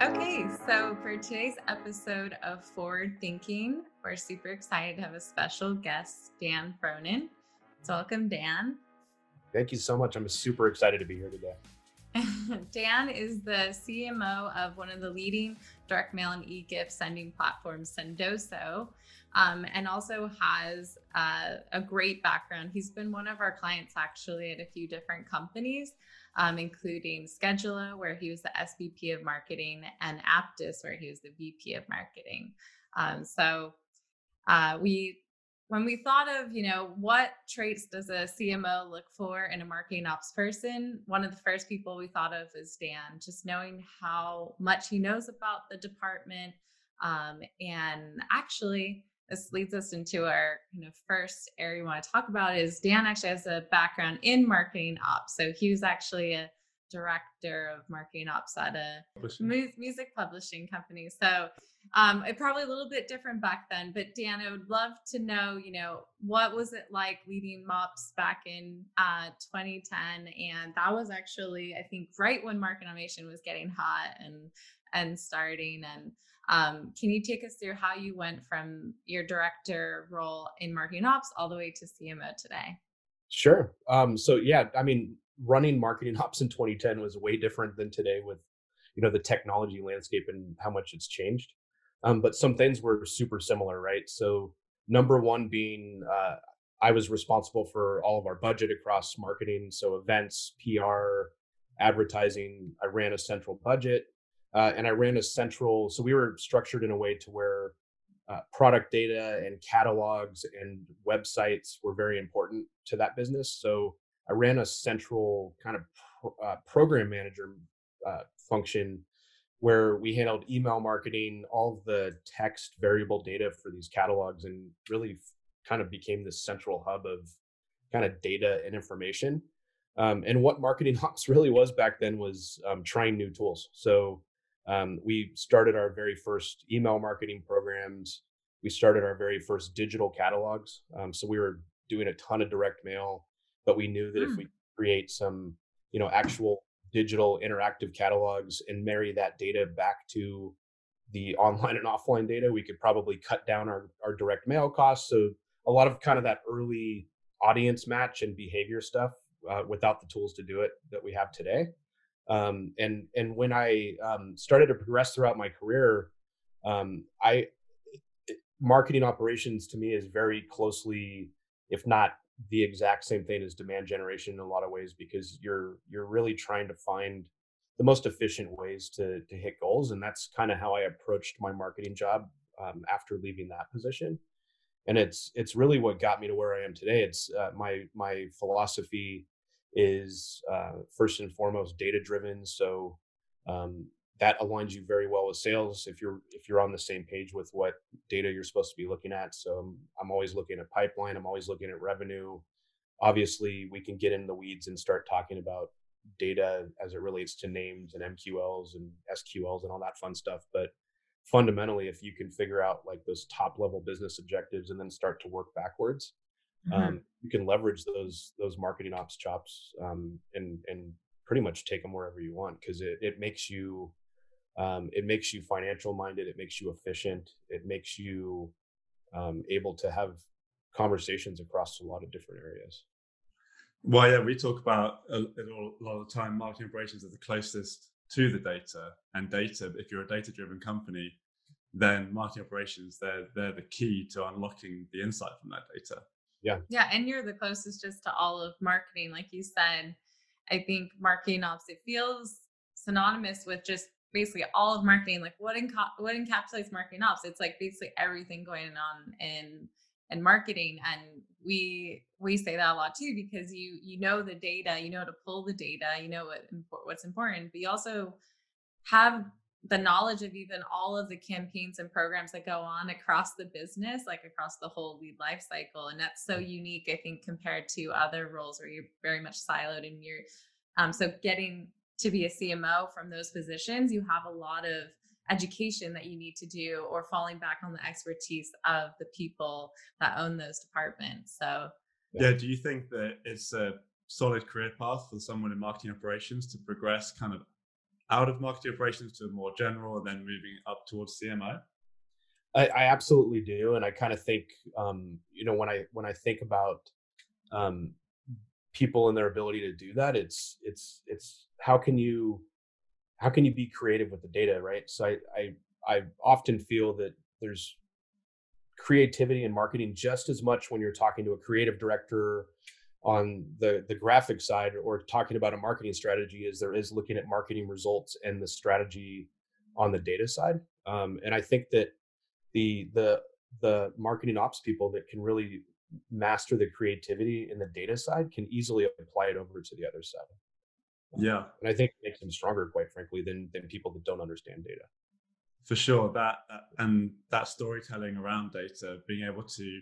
Okay, so for today's episode of Forward Thinking, we're super excited to have a special guest, Dan Frohnen. So, welcome, Dan. Thank you so much. I'm super excited to be here today. Dan is the CMO of one of the leading direct mail and e-gift sending platforms, Sendoso, um, and also has uh, a great background. He's been one of our clients actually at a few different companies, um, including Skedulo, where he was the SVP of marketing, and Apttus, where he was the VP of marketing. Um, so uh, we when we thought of, you know, what traits does a CMO look for in a marketing ops person, one of the first people we thought of is Dan, just knowing how much he knows about the department. Um, and actually, this leads us into our kind of first area we want to talk about is Dan actually has a background in marketing ops. So he was actually a director of marketing ops at a mu- music publishing company. So um, it probably a little bit different back then. But Dan, I would love to know, you know, what was it like leading MOPS back in uh, 2010? And that was actually, I think, right when market automation was getting hot and and starting. And um, can you take us through how you went from your director role in marketing ops all the way to CMO today? Sure. Um, so yeah, I mean, running marketing ops in 2010 was way different than today with you know the technology landscape and how much it's changed um, but some things were super similar right so number one being uh, i was responsible for all of our budget across marketing so events pr advertising i ran a central budget uh, and i ran a central so we were structured in a way to where uh, product data and catalogs and websites were very important to that business so I ran a central kind of pro, uh, program manager uh, function where we handled email marketing, all the text variable data for these catalogs, and really kind of became this central hub of kind of data and information. Um, and what marketing ops really was back then was um, trying new tools. So um, we started our very first email marketing programs. We started our very first digital catalogs. Um, so we were doing a ton of direct mail but we knew that mm. if we create some you know actual digital interactive catalogs and marry that data back to the online and offline data we could probably cut down our, our direct mail costs so a lot of kind of that early audience match and behavior stuff uh, without the tools to do it that we have today um, and and when i um, started to progress throughout my career um, i marketing operations to me is very closely if not the exact same thing as demand generation in a lot of ways because you're you're really trying to find the most efficient ways to to hit goals and that's kind of how i approached my marketing job um, after leaving that position. And it's it's really what got me to where i am today. It's uh, my my philosophy is uh, first and foremost data driven so um, that aligns you very well with sales if you're if you're on the same page with what data you're supposed to be looking at so i'm, I'm always looking at pipeline i'm always looking at revenue. Obviously we can get in the weeds and start talking about data as it relates to names and mqls and sqls and all that fun stuff but fundamentally if you can figure out like those top level business objectives and then start to work backwards mm-hmm. um, you can leverage those those marketing ops chops um, and and pretty much take them wherever you want because it, it makes you um, it makes you financial minded it makes you efficient it makes you um, able to have conversations across a lot of different areas well yeah we talk about a, a lot of the time marketing operations are the closest to the data and data if you're a data driven company then marketing operations they're they're the key to unlocking the insight from that data yeah. Yeah and you're the closest just to all of marketing like you said. I think marketing ops it feels synonymous with just basically all of marketing like what what encapsulates marketing ops? It's like basically everything going on in in marketing and we we say that a lot too because you you know the data you know to pull the data you know what what's important but you also have the knowledge of even all of the campaigns and programs that go on across the business like across the whole lead life cycle and that's so unique i think compared to other roles where you're very much siloed in your um, so getting to be a CMO from those positions, you have a lot of education that you need to do or falling back on the expertise of the people that own those departments. So, yeah, do you think that it's a solid career path for someone in marketing operations to progress kind of out of marketing operations to more general and then moving up towards CMO? I, I absolutely do, and I kind of think, um, you know, when I when I think about um, people and their ability to do that, it's it's it's how can you how can you be creative with the data, right? So I I, I often feel that there's creativity in marketing just as much when you're talking to a creative director on the the graphic side or talking about a marketing strategy as there is looking at marketing results and the strategy on the data side. Um, and i think that the the the marketing ops people that can really master the creativity in the data side can easily apply it over to the other side. Yeah. and i think it makes them stronger quite frankly than than people that don't understand data. For sure that, that and that storytelling around data being able to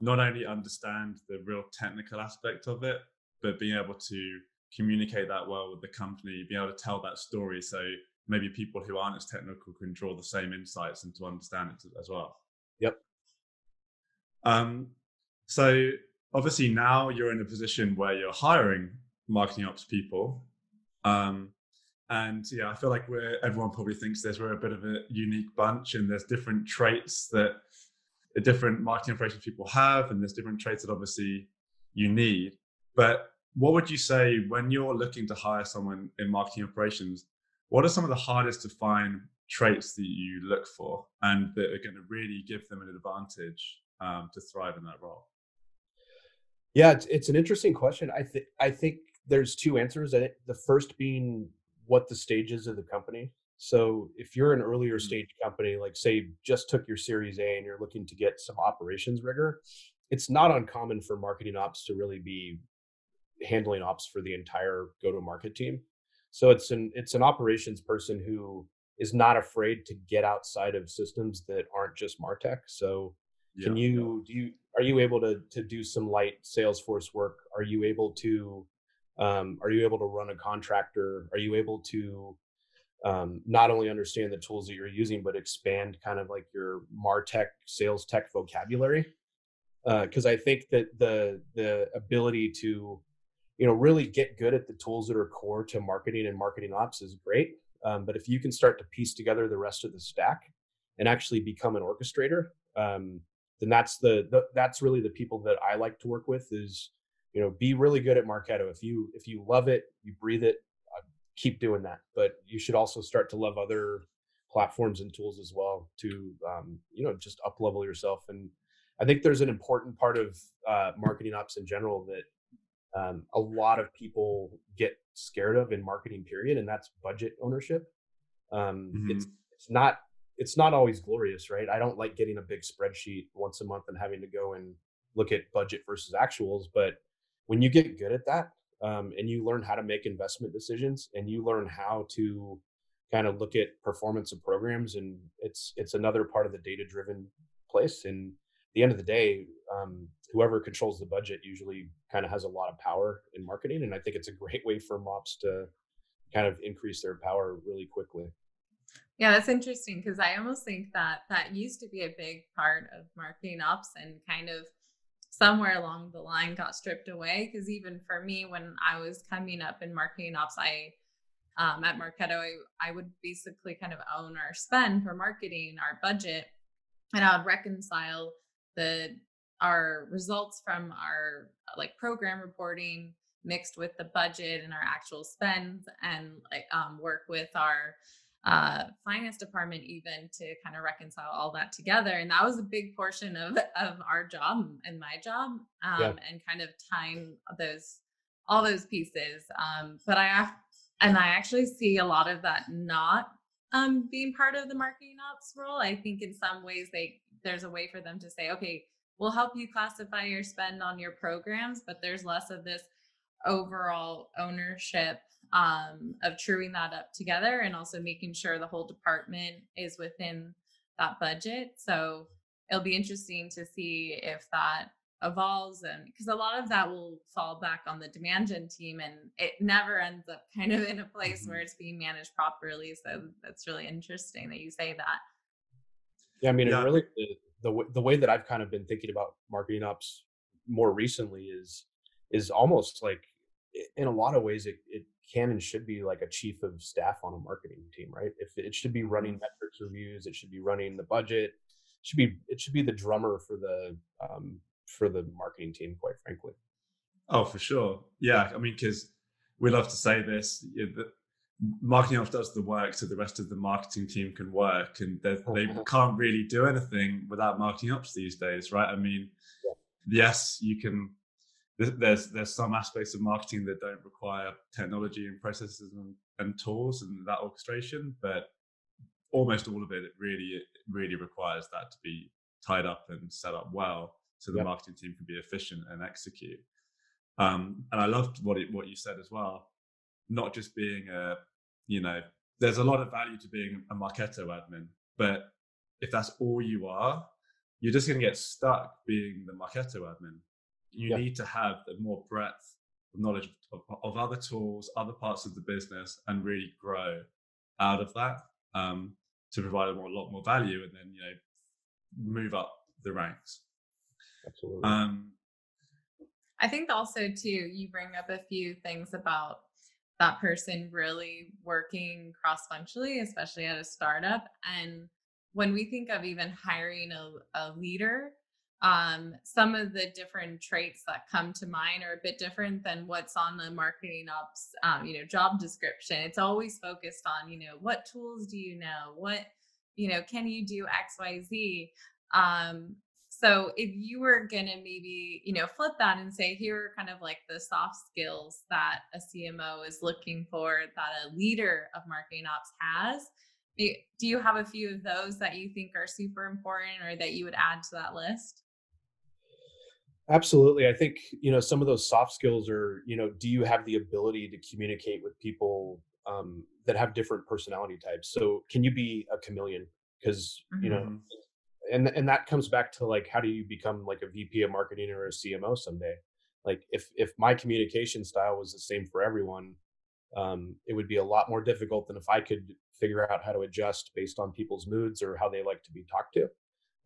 not only understand the real technical aspect of it, but being able to communicate that well with the company, being able to tell that story. So maybe people who aren't as technical can draw the same insights and to understand it as well. Yep. Um, so obviously now you're in a position where you're hiring marketing ops people. Um, and yeah, I feel like we're everyone probably thinks there's we're a bit of a unique bunch and there's different traits that different marketing operations people have, and there's different traits that obviously you need. But what would you say when you're looking to hire someone in marketing operations? What are some of the hardest to find traits that you look for and that are going to really give them an advantage um, to thrive in that role? Yeah, it's, it's an interesting question. I think I think there's two answers. The first being what the stages of the company. So if you're an earlier mm-hmm. stage company, like say just took your Series A and you're looking to get some operations rigor, it's not uncommon for marketing ops to really be handling ops for the entire go-to-market team. So it's an it's an operations person who is not afraid to get outside of systems that aren't just Martech. So yeah. can you do you are you able to to do some light Salesforce work? Are you able to um, are you able to run a contractor? Are you able to um, not only understand the tools that you're using, but expand kind of like your Martech sales tech vocabulary. Because uh, I think that the the ability to, you know, really get good at the tools that are core to marketing and marketing ops is great. Um, but if you can start to piece together the rest of the stack and actually become an orchestrator, um, then that's the, the that's really the people that I like to work with. Is you know, be really good at Marketo. If you if you love it, you breathe it, keep doing that. But you should also start to love other platforms and tools as well to um, you know just up level yourself. And I think there's an important part of uh, marketing ops in general that um, a lot of people get scared of in marketing period, and that's budget ownership. Um, mm-hmm. It's it's not it's not always glorious, right? I don't like getting a big spreadsheet once a month and having to go and look at budget versus actuals, but when you get good at that um, and you learn how to make investment decisions and you learn how to kind of look at performance of programs and it's it's another part of the data driven place and the end of the day um, whoever controls the budget usually kind of has a lot of power in marketing and i think it's a great way for mops to kind of increase their power really quickly. Yeah that's interesting because i almost think that that used to be a big part of marketing ops and kind of somewhere along the line got stripped away. Because even for me when i was coming up in marketing ops i um, at marketo I, I would basically kind of own our spend for marketing our budget. And i would reconcile the our results from our like program reporting mixed with the budget and our actual spends and like um, work with our uh, finance department even to kind of reconcile all that together and that was a big portion of of our job and my job um, yeah. and kind of tying those all those pieces um, but i and i actually see a lot of that not um, being part of the marketing ops role i think in some ways they there's a way for them to say okay we'll help you classify your spend on your programs but there's less of this overall ownership um, of truing that up together and also making sure the whole department is within that budget. So it'll be interesting to see if that evolves and because a lot of that will fall back on the demand gen team and it never ends up kind of in a place mm-hmm. where it's being managed properly so that's really interesting that you say that yeah i mean yeah. really the, the, the way that i've kind of been thinking about marketing ops more recently is is almost like in a lot of ways it, it can and should be like a chief of staff on a marketing team, right? If it should be running mm-hmm. metrics reviews, it should be running the budget, it should be it should be the drummer for the um, for the marketing team, quite frankly. Oh, for sure. Yeah, I mean, because we love to say this. marketing ops does the work so the rest of the marketing team can work and they, they can't really do anything without marketing ops these days right i mean yeah. yes you can there's there's some aspects of marketing that don't require technology and processes and, and tools and that orchestration, but almost all of it, it really it really requires that to be tied up and set up well so the yep. marketing team can be efficient and execute. Um, and I loved what it, what you said as well. Not just being a, you know, there's a lot of value to being a Marketo admin, but if that's all you are, you're just going to get stuck being the Marketo admin you need to have a more breadth of knowledge of, of, other tools, other parts of the business, and really grow out of that um, to provide a, more, a lot more value, and then you know move up the ranks. Absolutely. Um, I think also too, you bring up a few things about that person really working cross functionally, especially at a startup. And when we think of even hiring a, a leader, um, some of the different traits that come to mind are a bit different than what's on the marketing ops um, you know job description. It's always focused on you know what tools do you know? What you know can you do xyz um, so if you were gonna maybe you know flip that and say here are kind of like the soft skills that a cmo is looking for that a leader of marketing ops has do you have a few of those that you think are super important or that you would add to that list Absolutely. I think, you know, some of those soft skills are, you know, do you have the ability to communicate with people um, that have different personality types? So can you be a chameleon? Because, mm-hmm. you know, mm-hmm. and and that comes back to like how do you become like a VP of marketing or a CMO someday? Like if if my communication style was the same for everyone, um, it would be a lot more difficult than if I could figure out how to adjust based on people's moods or how they like to be talked to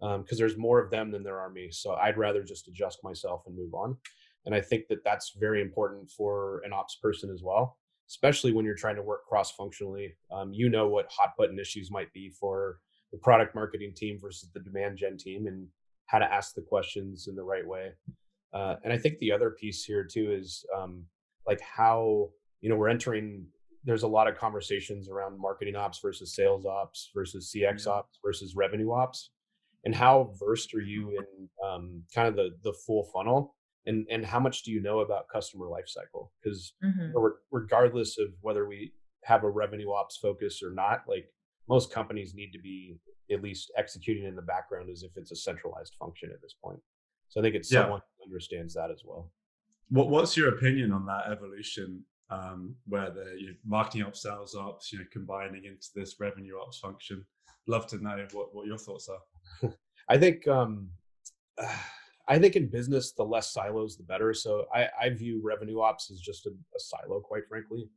because um, there's more of them than there are me. So I'd rather just adjust myself and move on. And I think that that's very important for an ops person as well, especially when you're trying to work cross functionally. Um, you know what hot button issues might be for the product marketing team versus the demand gen team and how to ask the questions in the right way. Uh, and I think the other piece here too is um, like how, you know, we're entering there's a lot of conversations around marketing ops versus sales ops versus CX ops versus revenue ops and how versed are you in um, kind of the the full funnel? And and how much do you know about customer lifecycle because mm-hmm. regardless of whether we have a revenue ops focus or not like most companies need to be at least executing in the background as if it's a centralized function at this point. So i think it's yeah. someone who understands that as well. What, what's your opinion on that evolution um, where the you know, marketing ops sales ops you know combining into this revenue ops function? Love to know what, what your thoughts are I think um, I think in business, the less silos, the better. So I, I view revenue ops as just a, a silo, quite frankly.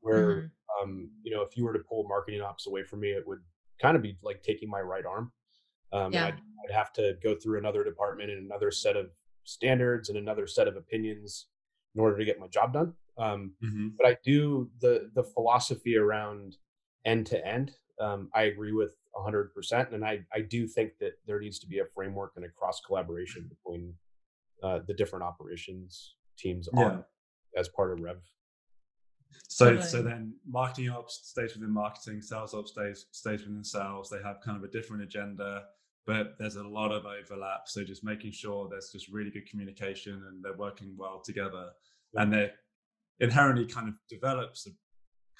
Where mm-hmm. um, you know, if you were to pull marketing ops away from me, it would kind of be like taking my right arm. Um, yeah. I'd, I'd have to go through another department and another set of standards and another set of opinions in order to get my job done. Um, mm-hmm. But I do the the philosophy around end to end. I agree with 100%. And I, I do think that there needs to be a framework and a cross collaboration between uh, the different operations teams yeah. on as part of Rev. So, so then marketing ops stays within marketing, sales ops stays stays within sales. They have kind of a different agenda, but there's a lot of overlap. So just making sure there's just really good communication and they're working well together, yeah. and they inherently kind of develops a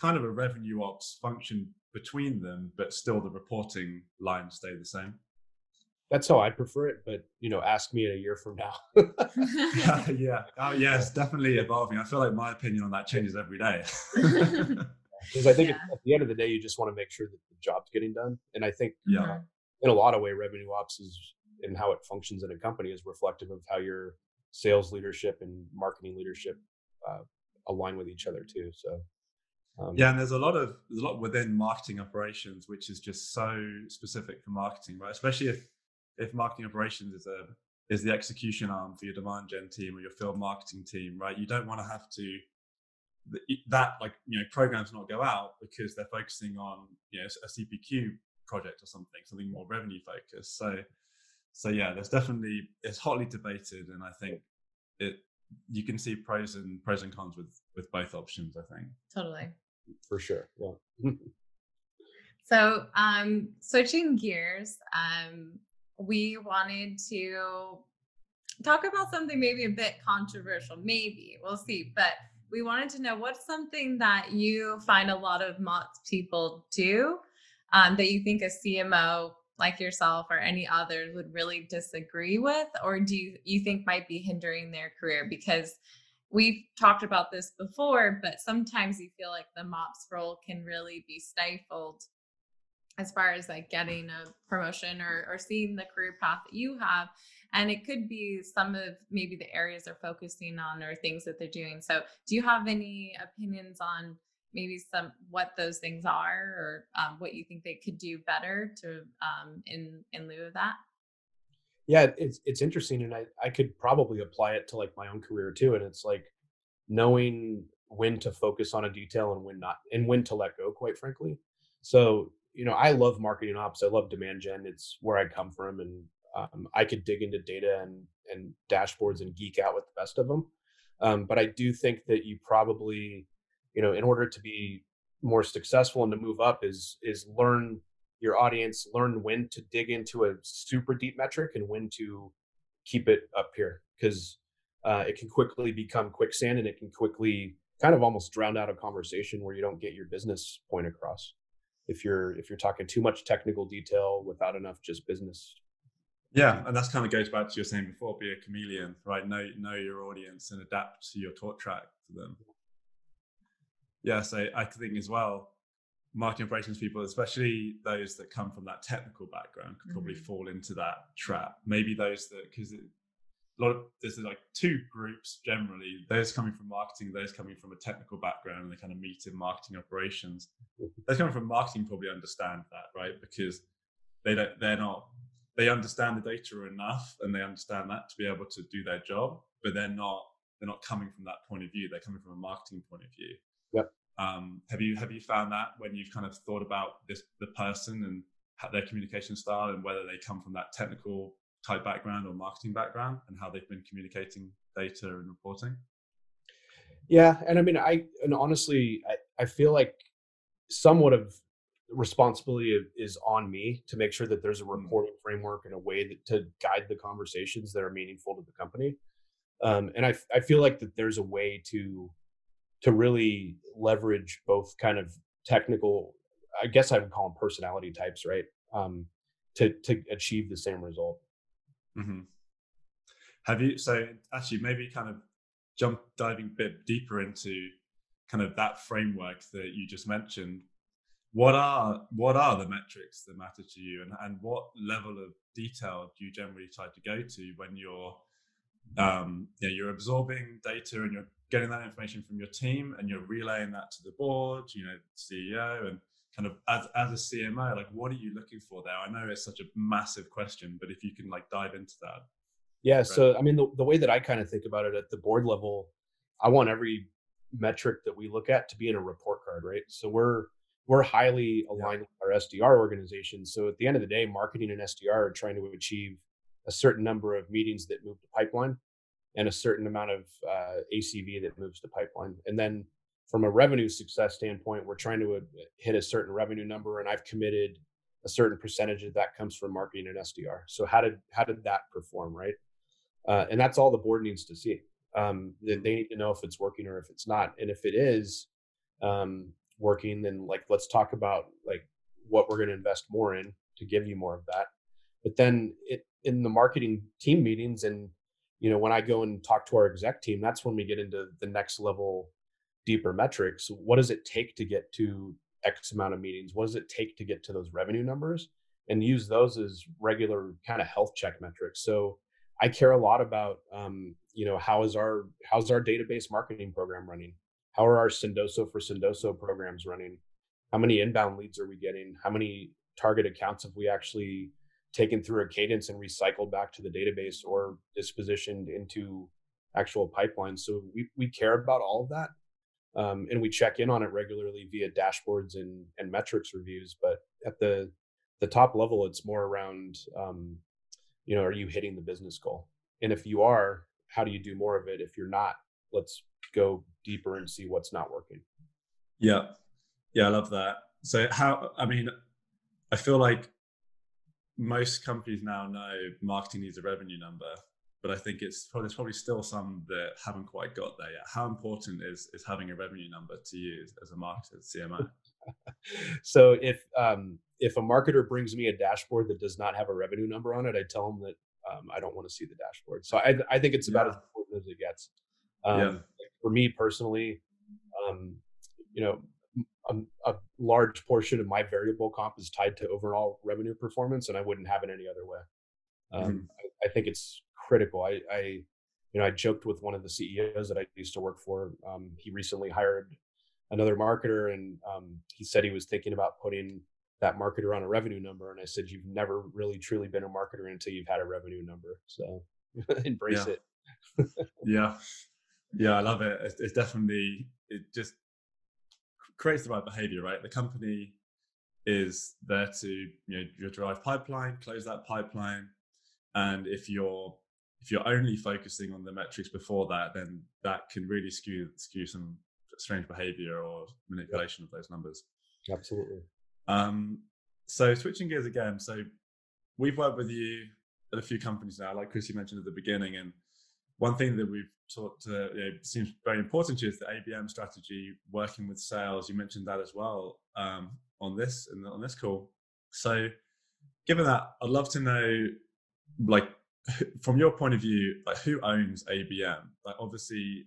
kind of a revenue ops function between them, but still the reporting lines stay the same. That's how I prefer it, but you know, ask me in a year from now. yeah, yeah, oh, yeah, it's definitely evolving. I feel like my opinion on that changes every day. Because I think yeah. at the end of the day, you just want to make sure that the job's getting done. And I think, yeah, in a lot of way, revenue ops is and how it functions in a company is reflective of how your sales leadership and marketing leadership uh, align with each other too. So um, yeah, and there's a lot of there's a lot within marketing operations which is just so specific for marketing, right? Especially if if marketing operations is a is the execution arm for your demand gen team or your field marketing team, right? You don't want to have to that like you know programs not go out because they're focusing on you know a CPQ project or something, something more revenue focused. So so yeah, there's definitely it's hotly debated, and I think it you can see pros and pros and cons with with both options. I think totally for sure. Yeah. so um, switching gears, um, we wanted to talk about something maybe a bit controversial. Maybe we'll see, but we wanted to know what's something that you find a lot of Mott's people do um, that you think a CMO like yourself or any others would really disagree with, or do you, you think might be hindering their career? Because we've talked about this before, but sometimes you feel like the MOPS role can really be stifled as far as like getting a promotion or, or seeing the career path that you have. And it could be some of maybe the areas they're focusing on or things that they're doing. So do you have any opinions on maybe some what those things are or um, what you think they could do better to um, in in lieu of that yeah it's it's interesting and i i could probably apply it to like my own career too and it's like knowing when to focus on a detail and when not and when to let go quite frankly so you know i love marketing ops i love demand gen it's where i come from and um, I could dig into data and and dashboards and geek out with the best of them. Um, but I do think that you probably, you know, in order to be more successful and to move up, is is learn your audience, learn when to dig into a super deep metric and when to keep it up here because uh, it can quickly become quicksand and it can quickly kind of almost drown out a conversation where you don't get your business point across if you're if you're talking too much technical detail without enough just business yeah, and that's kind of goes back to your saying before: be a chameleon, right? Know know your audience and adapt to your talk track to them. Yeah, so I think as well, marketing operations people, especially those that come from that technical background, could probably mm-hmm. fall into that trap. Maybe those that because a lot of there's like two groups generally: those coming from marketing, those coming from a technical background, and they kind of meet in marketing operations. Mm-hmm. Those coming from marketing probably understand that, right? Because they don't, they're not they understand the data enough and they understand that to be able to do their job, but they're not they're not coming from that point of view. They're coming from a marketing point of view. Yep. Um, have you have you found that when you've kind of thought about this the person and their communication style and whether they come from that technical type background or marketing background and how they've been communicating data and reporting? Yeah, and I mean, I and honestly, I, I feel like somewhat of responsibility is on me to make sure that there's a mm. reporting framework and a way that, to guide the conversations that are meaningful to the company. Um, and I, I feel like that there's a way to to really leverage both kind of technical, I guess I would call them personality types, right? Um, to to achieve the same result. Mm-hmm. Have you? So actually, maybe kind of jump diving a bit deeper into kind of that framework that you just mentioned what are what are the metrics that matter to you and, and what level of detail do you generally try to go to when you're um, you know, you're absorbing data and you're getting that information from your team and you're relaying that to the board you know ceo and kind of as, as a cmo like what are you looking for there? I know it's such a massive question but if you can like dive into that. Yeah so i mean the, the way that i kind of think about it at the board level i want every metric that we look at to be in a report card right? So we're we're highly aligned yeah. with our SDR organization. So at the end of the day, marketing and SDR are trying to achieve a certain number of meetings that move to pipeline and a certain amount of uh, ACV that moves to pipeline. And then from a revenue success standpoint, we're trying to uh, hit a certain revenue number, and I've committed a certain percentage of that comes from marketing and SDR. So how did how did that perform, right? Uh, and that's all the board needs to see. Um, they need to know if it's working or if it's not, and if it is, um, working then like let's talk about like what we're going to invest more in to give you more of that but then it in the marketing team meetings and you know when i go and talk to our exec team that's when we get into the next level deeper metrics. What does it take to get to x amount of meetings? What does it take to get to those revenue numbers? And use those as regular kind of health check metrics. So i care a lot about um, you know how is our how's our database marketing program running? How are our Sendoso for Sendoso programs running? How many inbound leads are we getting? How many target accounts have we actually taken through a cadence and recycled back to the database or dispositioned into actual pipelines? So we, we care about all of that. um, and we check in on it regularly via dashboards and and metrics reviews. But at the the top level, it's more around um, you know, are you hitting the business goal? And if you are, how do you do more of it? If you're not, let's go deeper and see what's not working. Yeah. Yeah, I love that. So how I mean, I feel like most companies now know marketing needs a revenue number, but I think it's probably there's probably still some that haven't quite got there yet. How important is is having a revenue number to you as a marketer, CMO? so if um, if a marketer brings me a dashboard that does not have a revenue number on it, I tell them that um, I don't want to see the dashboard. So I, I think it's about yeah. as important as it gets. Um, yeah. For me personally, um, you know, a, a, large portion of my variable comp is tied to overall revenue performance, and I wouldn't have it any other way. Um, mm-hmm. I, I, think it's critical. I, I, you know, I joked with one of the CEOs that I used to work for. Um, he recently hired another marketer, and um, he said he was thinking about putting that marketer on a revenue number. And I said, you've never really truly been a marketer until you've had a revenue number. So embrace it. yeah. Yeah, I love it. It's, it's, definitely, it just creates the right behavior, right? The company is there to, you know, drive pipeline, close that pipeline. And if you're, if you're only focusing on the metrics before that, then that can really skew, skew some strange behavior or manipulation of those numbers. Absolutely. Um, so switching gears again, so we've worked with you at a few companies now, like Chris you mentioned at the beginning, and one thing that we've talked to, you know, seems very important to you is the ABM strategy, working with sales. You mentioned that as well um, on this and on this call. So, given that, I'd love to know, like, from your point of view, like who owns ABM? Like, obviously,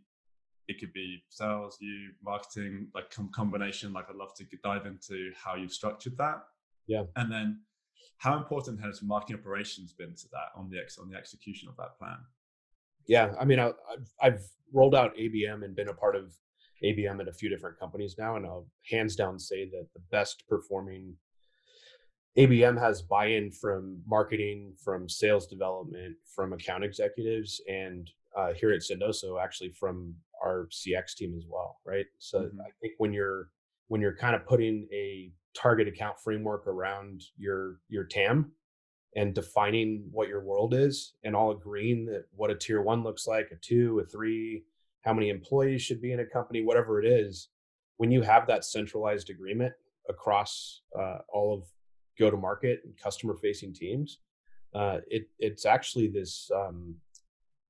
it could be sales, you, marketing, like com- combination. Like I'd love to dive into how you've structured that. Yeah. And then how important has marketing operations been to that on the ex- on the execution of that plan? Yeah, I mean, I, I've, I've rolled out ABM and been a part of ABM at a few different companies now, and I'll hands down say that the best performing ABM has buy-in from marketing, from sales development, from account executives, and uh, here at Sendoso, actually from our CX team as well, right? So mm-hmm. I think when you're when you're kind of putting a target account framework around your your TAM and defining what your world is and all agreeing that what a tier 1 looks like, a 2, a 3, how many employees should be in a company, whatever it is, when you have that centralized agreement across uh, all of go to market and customer facing teams, uh, it, it's actually this um,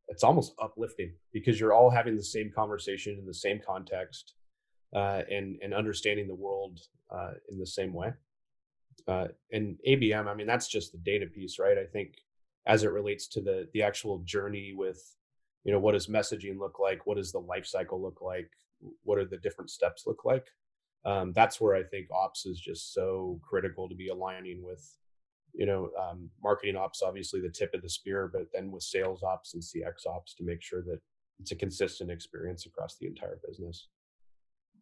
it's almost uplifting because you're all having the same conversation in the same context uh, and and understanding the world uh, in the same way. Uh, and ABM, I mean, that's just the data piece, right? I think as it relates to the the actual journey with, you know, what does messaging look like? What does the life cycle look like? What are the different steps look like? Um, that's where I think ops is just so critical to be aligning with you know, um, marketing ops, obviously the tip of the spear, but then with sales ops and CX ops to make sure that it's a consistent experience across the entire business.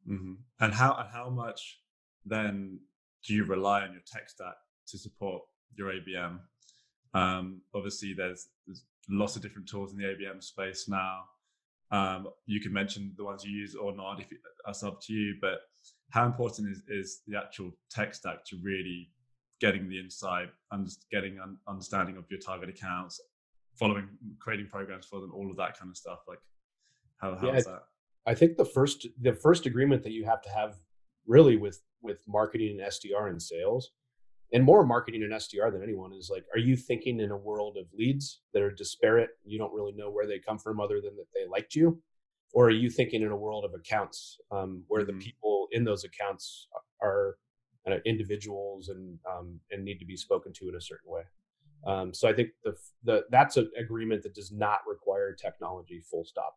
Mm-hmm. And how and how much then do you rely on your tech stack to support your ABM? Um, obviously, there's there's lots of different tools in the ABM space now. Um, you can mention the ones you use or not if that's up to you. But how important is is the actual tech stack to really getting the insight, and getting an understanding of your target accounts, following, creating programs for them, all of that kind of stuff. Like, how how yeah, is that? I think the first the first agreement that you have to have really with with marketing and SDR and sales, and more marketing and SDR than anyone is like, are you thinking in a world of leads that are disparate? You don't really know where they come from, other than that they liked you, or are you thinking in a world of accounts um, where mm-hmm. the people in those accounts are of individuals and um, and need to be spoken to in a certain way. Um, so I think the the that's an agreement that does not require technology. Full stop.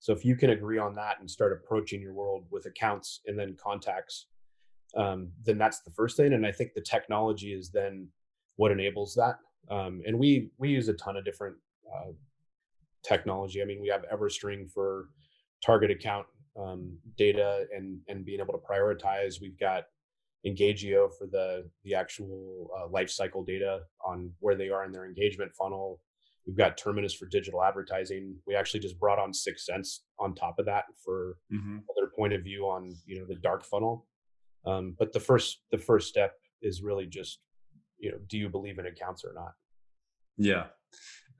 So if you can agree on that and start approaching your world with accounts and then contacts, um, then that's the first thing. And I think the technology is then what enables that. Um, and we we use a ton of different uh, technology. I mean, we have EverString for target account um, data and and being able to prioritize. We've got Engagio for the the actual uh, life cycle data on where they are in their engagement funnel. We've got Terminus for digital advertising. We actually just brought on 6sense on top of that for mm-hmm. their point of view on you know the dark funnel. Um, but the first the first step is really just you know do you believe in accounts or not? Yeah,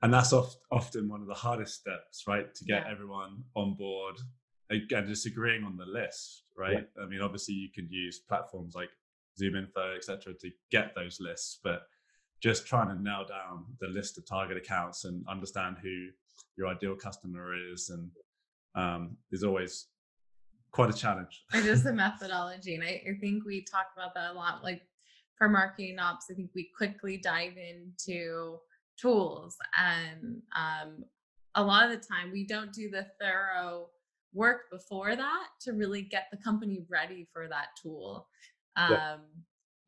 and that's oft, often one of the hardest steps, right? To get yeah. everyone on board and just agreeing on the list, right? Yeah. I mean, obviously you can use platforms like ZoomInfo, etc., to get those lists, but just trying to nail down the list of target accounts and understand who your ideal customer is, and um, is always quite a challenge. Or just the methodology, and I, I think we talk about that a lot. Like for marketing ops, I think we quickly dive into tools, and um, a lot of the time we don't do the thorough work before that to really get the company ready for that tool. Um, yeah.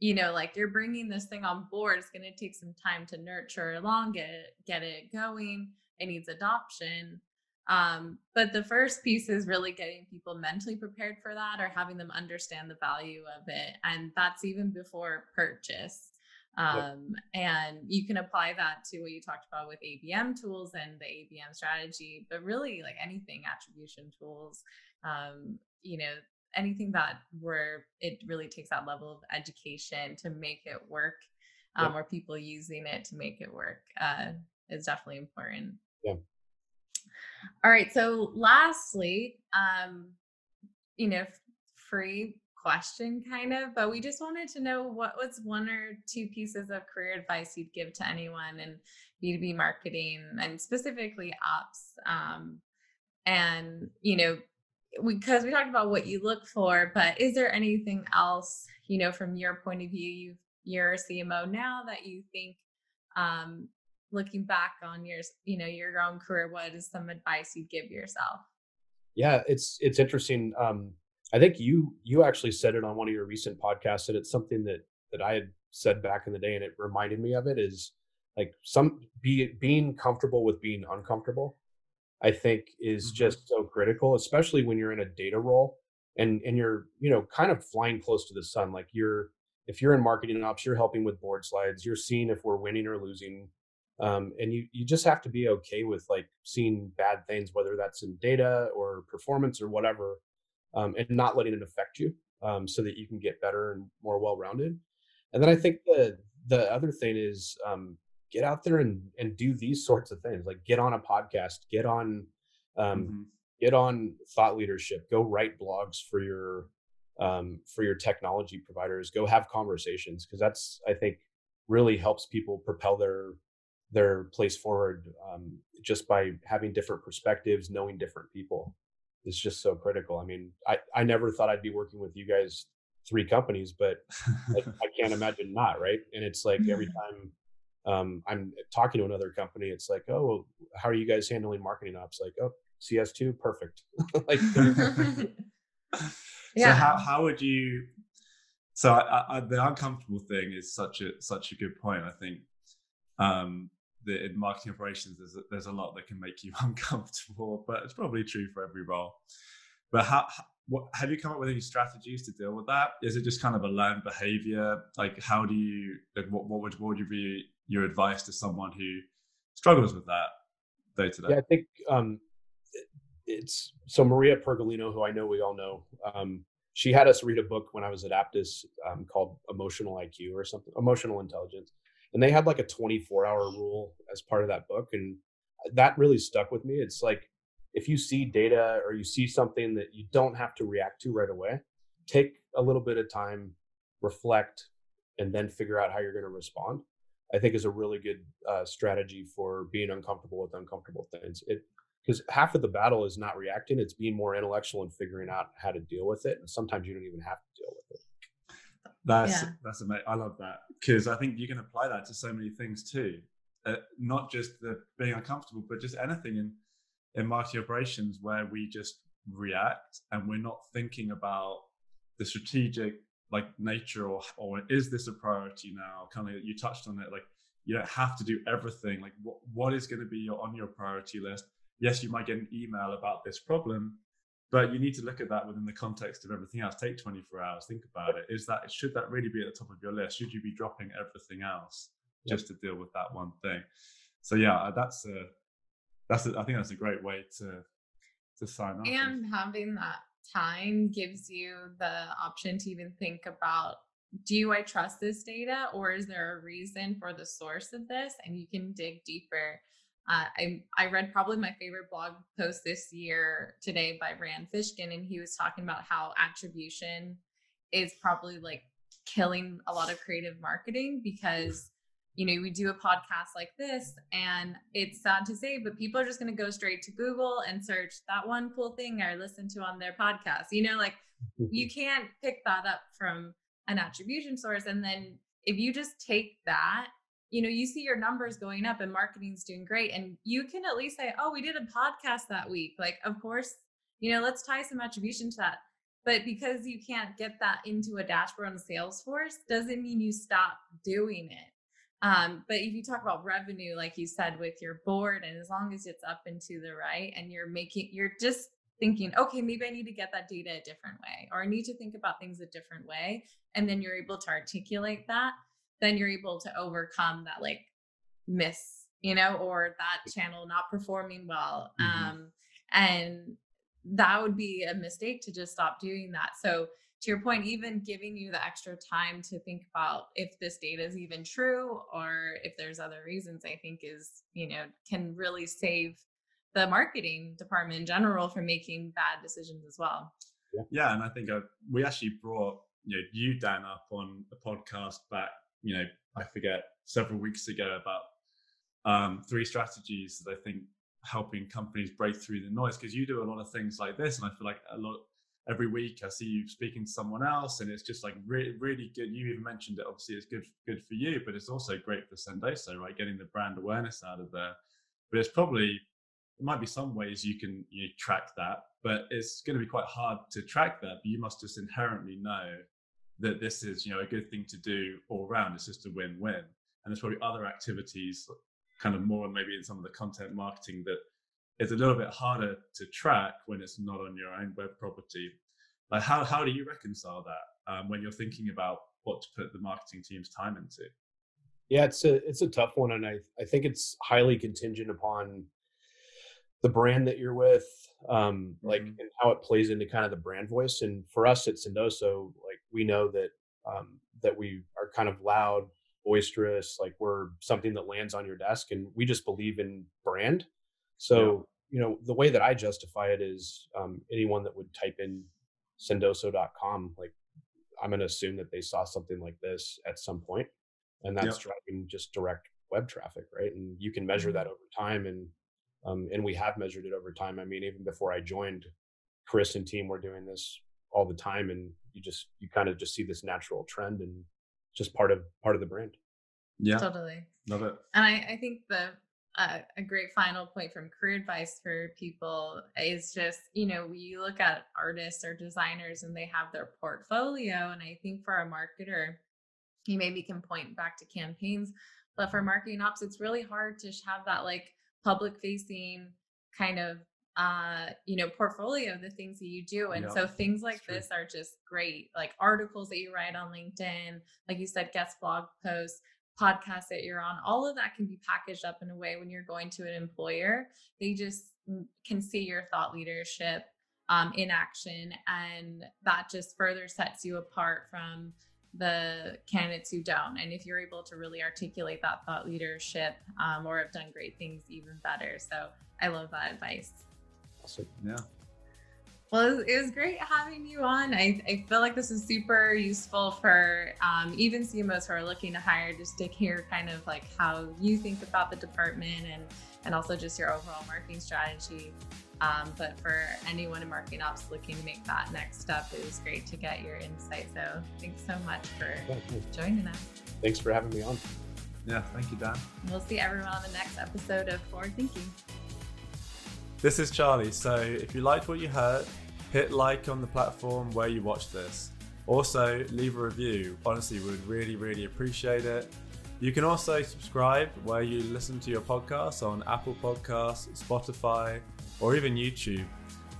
You know, like you're bringing this thing on board, it's going to take some time to nurture along, get it, get it going. It needs adoption. Um, but the first piece is really getting people mentally prepared for that or having them understand the value of it. And that's even before purchase. Um, yep. And you can apply that to what you talked about with ABM tools and the ABM strategy, but really like anything attribution tools, um, you know, anything that where it really takes that level of education to make it work, um, yep. or people using it to make it work uh, is definitely important. Yeah. All right. So lastly, um, you know, free question kind of but we just wanted to know what was one or two pieces of career advice you'd give to anyone in b2b marketing and specifically ops um, and you know because we, talked about what you look for but is there anything else you know from your point of view you are a cmo now that you think um, looking back on your you know your own career what is some advice you'd give yourself yeah it's it's interesting um I think you you actually said it on one of your recent podcasts, and it's something that that I had said back in the day, and it reminded me of it. Is like some be being comfortable with being uncomfortable. I think is mm-hmm. just so critical, especially when you're in a data role and and you're you know kind of flying close to the sun. Like you're if you're in marketing ops, you're helping with board slides. You're seeing if we're winning or losing. Um, and you you just have to be okay with like seeing bad things, whether that's in data or performance or whatever um, and not letting it affect you um, so that you can get better and more well-rounded and then i think the the other thing is um, get out there and and do these sorts of things like get on a podcast get on um, mm-hmm. get on thought leadership go write blogs for your um, for your technology providers go have conversations because that's i think really helps people propel their their place forward um, just by having different perspectives knowing different people is just so critical. I mean, I, I never thought I'd be working with you guys three companies, but I, I can't imagine not, right? And it's like every time um, I'm talking to another company, it's like, oh, how are you guys handling marketing ops? Like, oh, CS2, perfect. like, yeah. So how how would you? So I, I, the uncomfortable thing is such a such a good point. I think um, that in marketing operations there's a, there's a lot that can make you uncomfortable, but it's probably true for every role. But how, what, have you come up with any strategies to deal with that? Is it just kind of a learned behavior? Like, how do you like what what would what would you be your advice to someone who struggles with that day to day? Yeah, I think um, it's so Maria Pergolino, who I know we all know. Um, she had us read a book when I was at Apttus um, called Emotional IQ or something, Emotional Intelligence and they had like a 24 hour rule as part of that book and that really stuck with me it's like if you see data or you see something that you don't have to react to right away take a little bit of time reflect and then figure out how you're going to respond i think is a really good uh, strategy for being uncomfortable with uncomfortable things it because half of the battle is not reacting it's being more intellectual and figuring out how to deal with it and sometimes you don't even have to deal with it that's yeah. that's amazing. I love that because I think you can apply that to so many things too. Uh, not just the being uncomfortable, but just anything in in marketing operations where we just react and we're not thinking about the strategic like nature or or is this a priority now? Kind of you touched on it. Like you don't have to do everything. Like what what is going to be your on your priority list? Yes, you might get an email about this problem, but you need to look at that within the context of everything else take 24 hours think about it is that should that really be at the top of your list should you be dropping everything else just to deal with that one thing so yeah, uh, that's a that's a, I think that's a great way to to sign off. And having that time gives you the option to even think about do I trust this data or is there a reason for the source of this? And you can dig deeper. Uh, I, I read probably my favorite blog post this year today by Rand Fishkin, and he was talking about how attribution is probably like killing a lot of creative marketing because you know we do a podcast like this and it's sad to say but people are just going to go straight to google and search that one cool thing i listened to on their podcast you know like mm-hmm. you can't pick that up from an attribution source and then if you just take that you know you see your numbers going up and marketing's doing great and you can at least say oh we did a podcast that week like of course you know let's tie some attribution to that. But because you can't get that into a dashboard on salesforce doesn't mean you stop doing it um, but if you talk about revenue like you said with your board and as long as it's up and to the right and you're making you're just thinking, okay, maybe I need to get that data a different way, or I need to think about things a different way. And then you're able to articulate that, then you're able to overcome that like miss, you know, or that channel not performing well. Mm-hmm. Um, and that would be a mistake to just stop doing that. So, to your point, even giving you the extra time to think about if this data is even true or if there's other reasons, I think is, you know, can really save the marketing department in general from making bad decisions as well. Yeah, yeah and I think uh, we actually brought you know you Dan up on a podcast back you know I forget several weeks ago about um, three strategies that I think helping companies break through the noise because you do a lot of things like this and I feel like a lot every week I see you speaking to someone else and it's just like really really good you even mentioned it obviously it's good good for you but it's also great for Sendoso right getting the brand awareness out of there but it's probably there might be some ways you can you track that, but it's going to be quite hard to track that. But you must just inherently know that this is you know a good thing to do all around. It's just a win-win. And there's probably other activities, kind of more maybe in some of the content marketing that is a little bit harder to track when it's not on your own web property. Like how how do you reconcile that um, when you're thinking about what to put the marketing team's time into? Yeah, it's a it's a tough one, and I I think it's highly contingent upon the brand that you're with, um, like mm-hmm. and how it plays into kind of the brand voice. And for us at Sendoso, like we know that um, that we are kind of loud, boisterous, like we're something that lands on your desk, and we just believe in brand. So. You know the way that I justify it is um, anyone that would type in sendoso.com, like I'm going to assume that they saw something like this at some point, and that's yep. driving just direct web traffic, right? And you can measure mm-hmm. that over time and um, and we have measured it over time. I mean, even before I joined, Chris and team were doing this all the time, and you just you kind of just see this natural trend and just part of part of the brand. Yeah, totally love it. And I, I think the uh, a great final point from career advice for people is just you know we look at artists or designers and they have their portfolio, and I think for a marketer, you maybe can point back to campaigns, but for marketing ops, it's really hard to have that like public facing kind of uh you know portfolio of the things that you do and yep, so things like this are just great like articles that you write on linkedin like you said guest blog posts podcasts that you're on all of that can be packaged up in a way when you're going to an employer they just can see your thought leadership um, in action and that just further sets you apart from the candidates who don't. And if you're able to really articulate that thought leadership um, or have done great things, even better. So I love that advice. Awesome. Yeah. Well, it was, great having you on. I, I feel like this is super useful for um, even CMOs who are looking to hire, just to hear kind of like how you think about the department and and also just your overall marketing strategy. Um, but for anyone in marketing ops looking to make that next step, it was great to get your insight. So thanks so much for joining us. Thanks for having me on. Yeah, thank you, Dan. We'll see everyone on the next episode of Forward Thinking. This is Charlie. So if you liked what you heard, hit like on the platform where you watch this. Also, leave a review. Honestly, we would really, really appreciate it. You can also subscribe where you listen to your podcasts on Apple Podcasts, Spotify, or even YouTube.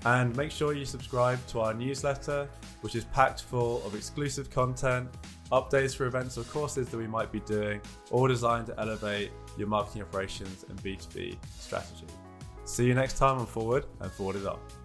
And make sure you subscribe to our newsletter, which is packed full of exclusive content, updates for events or courses that we might be doing, all designed to elevate your marketing operations and B2B strategy. See you next time on Forward and Forward it up.